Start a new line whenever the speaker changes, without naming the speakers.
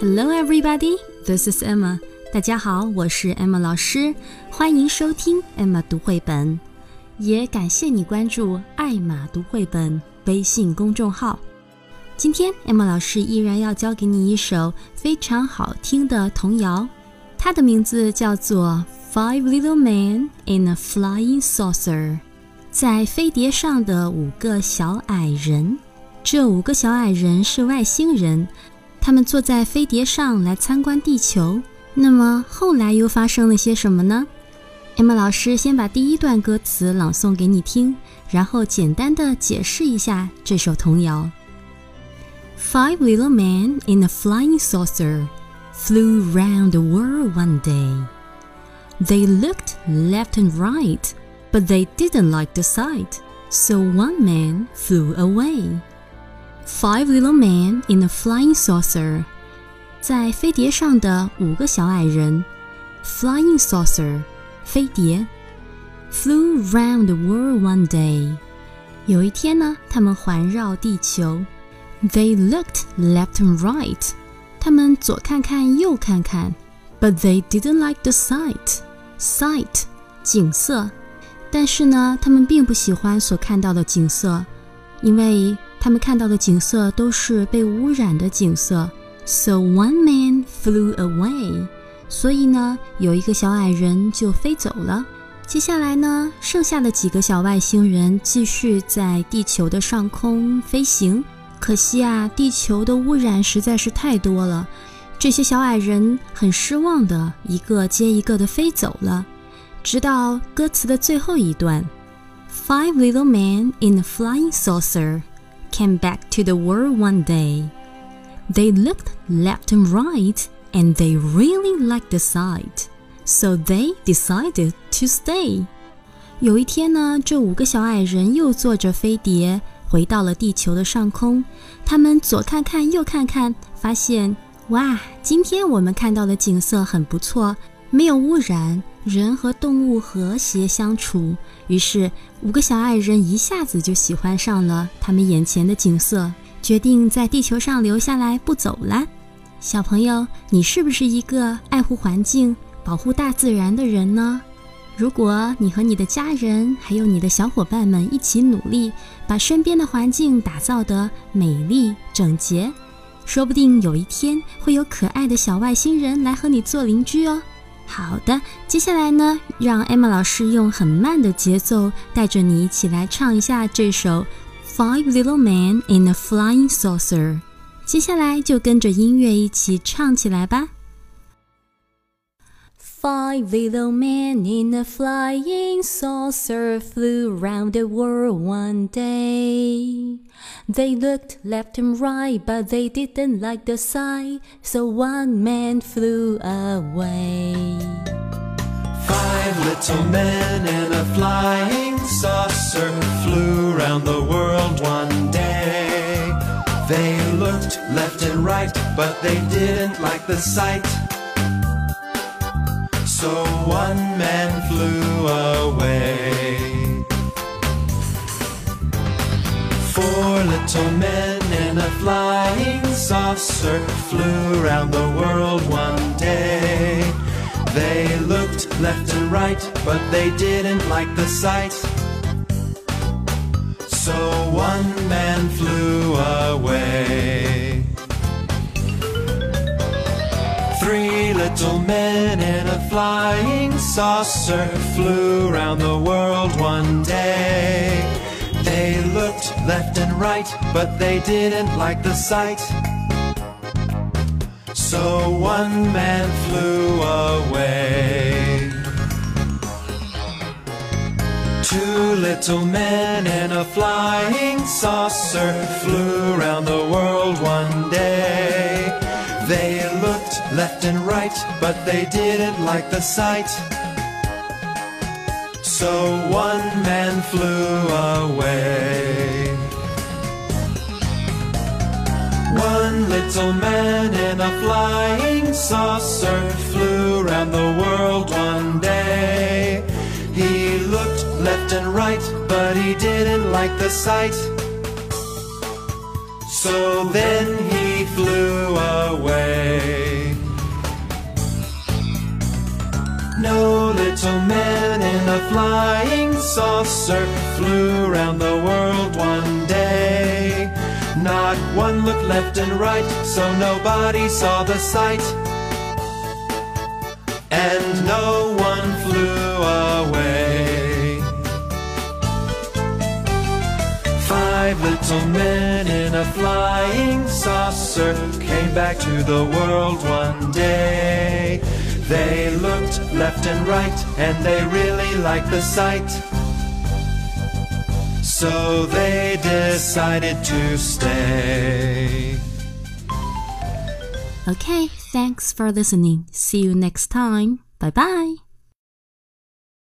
Hello, everybody. This is Emma. 大家好，我是 Emma 老师，欢迎收听 Emma 读绘本，也感谢你关注爱玛读绘本微信公众号。今天 Emma 老师依然要教给你一首非常好听的童谣，它的名字叫做《Five Little Men in a Flying Saucer》，在飞碟上的五个小矮人。这五个小矮人是外星人。他们坐在飞碟上来参观地球，那么后来又发生了些什么呢？Emma 老师先把第一段歌词朗诵给你听，然后简单的解释一下这首童谣。Five little men in a flying saucer flew round the world one day. They looked left and right, but they didn't like the sight, so one man flew away. Five little men in a flying saucer，在飞碟上的五个小矮人，flying saucer，飞碟，flew round the world one day。有一天呢，他们环绕地球。They looked left and right，他们左看看右看看，but they didn't like the sight。sight，景色。但是呢，他们并不喜欢所看到的景色，因为。 他们看到的景色都是被污染的景色。So one man flew away。所以呢，有一个小矮人就飞走了。接下来呢，剩下的几个小外星人继续在地球的上空飞行。可惜啊，地球的污染实在是太多了。这些小矮人很失望的，一个接一个的飞走了。直到歌词的最后一段：Five little men in a flying saucer。came back to the world one day. They looked left and right and they really liked the sight, so they decided to stay. 有一天呢，这五个小矮人又坐着飞碟回到了地球的上空。他们左看看，右看看，发现哇，今天我们看到的景色很不错，没有污染， 人和动物和谐相处。于是，五个小矮人一下子就喜欢上了他们眼前的景色，决定在地球上留下来不走了。小朋友，你是不是一个爱护环境、保护大自然的人呢？如果你和你的家人还有你的小伙伴们一起努力，把身边的环境打造得美丽整洁。说不定有一天会有可爱的小外星人来和你做邻居哦。好的，接下来呢，让 Emma 老师用很慢的节奏带着你一起来唱一下这首《Five Little Men in a Flying Saucer》。接下来就跟着音乐一起唱起来吧。Five little men in a flying saucer flew round the world one day. They looked left and right, but they didn't like the sight, so one man flew away.
Five little men in a flying saucer flew round the world one day. They looked left and right, but they didn't like the sight. So one man flew away. Four little men in a flying saucer flew around the world one day. They looked left and right, but they didn't like the sight. So one man flew away. Little men in a flying saucer flew around the world one day. They looked left and right, but they didn't like the sight. So one man flew away. Two little men in a flying saucer flew around the world one day. They left and right, but they didn't like the sight. So one man flew away. One little man in a flying saucer flew around the world one day. He looked left and right, but he didn't like the sight. So then he flew away. No little man in a flying saucer flew round the world one day. Not one looked left and right, so nobody saw the sight. And no one flew away. Five little men in a flying saucer came back to the world one day. They looked left and right and they really liked the sight. So they decided to stay.
Okay, thanks for listening. See you next time. Bye bye.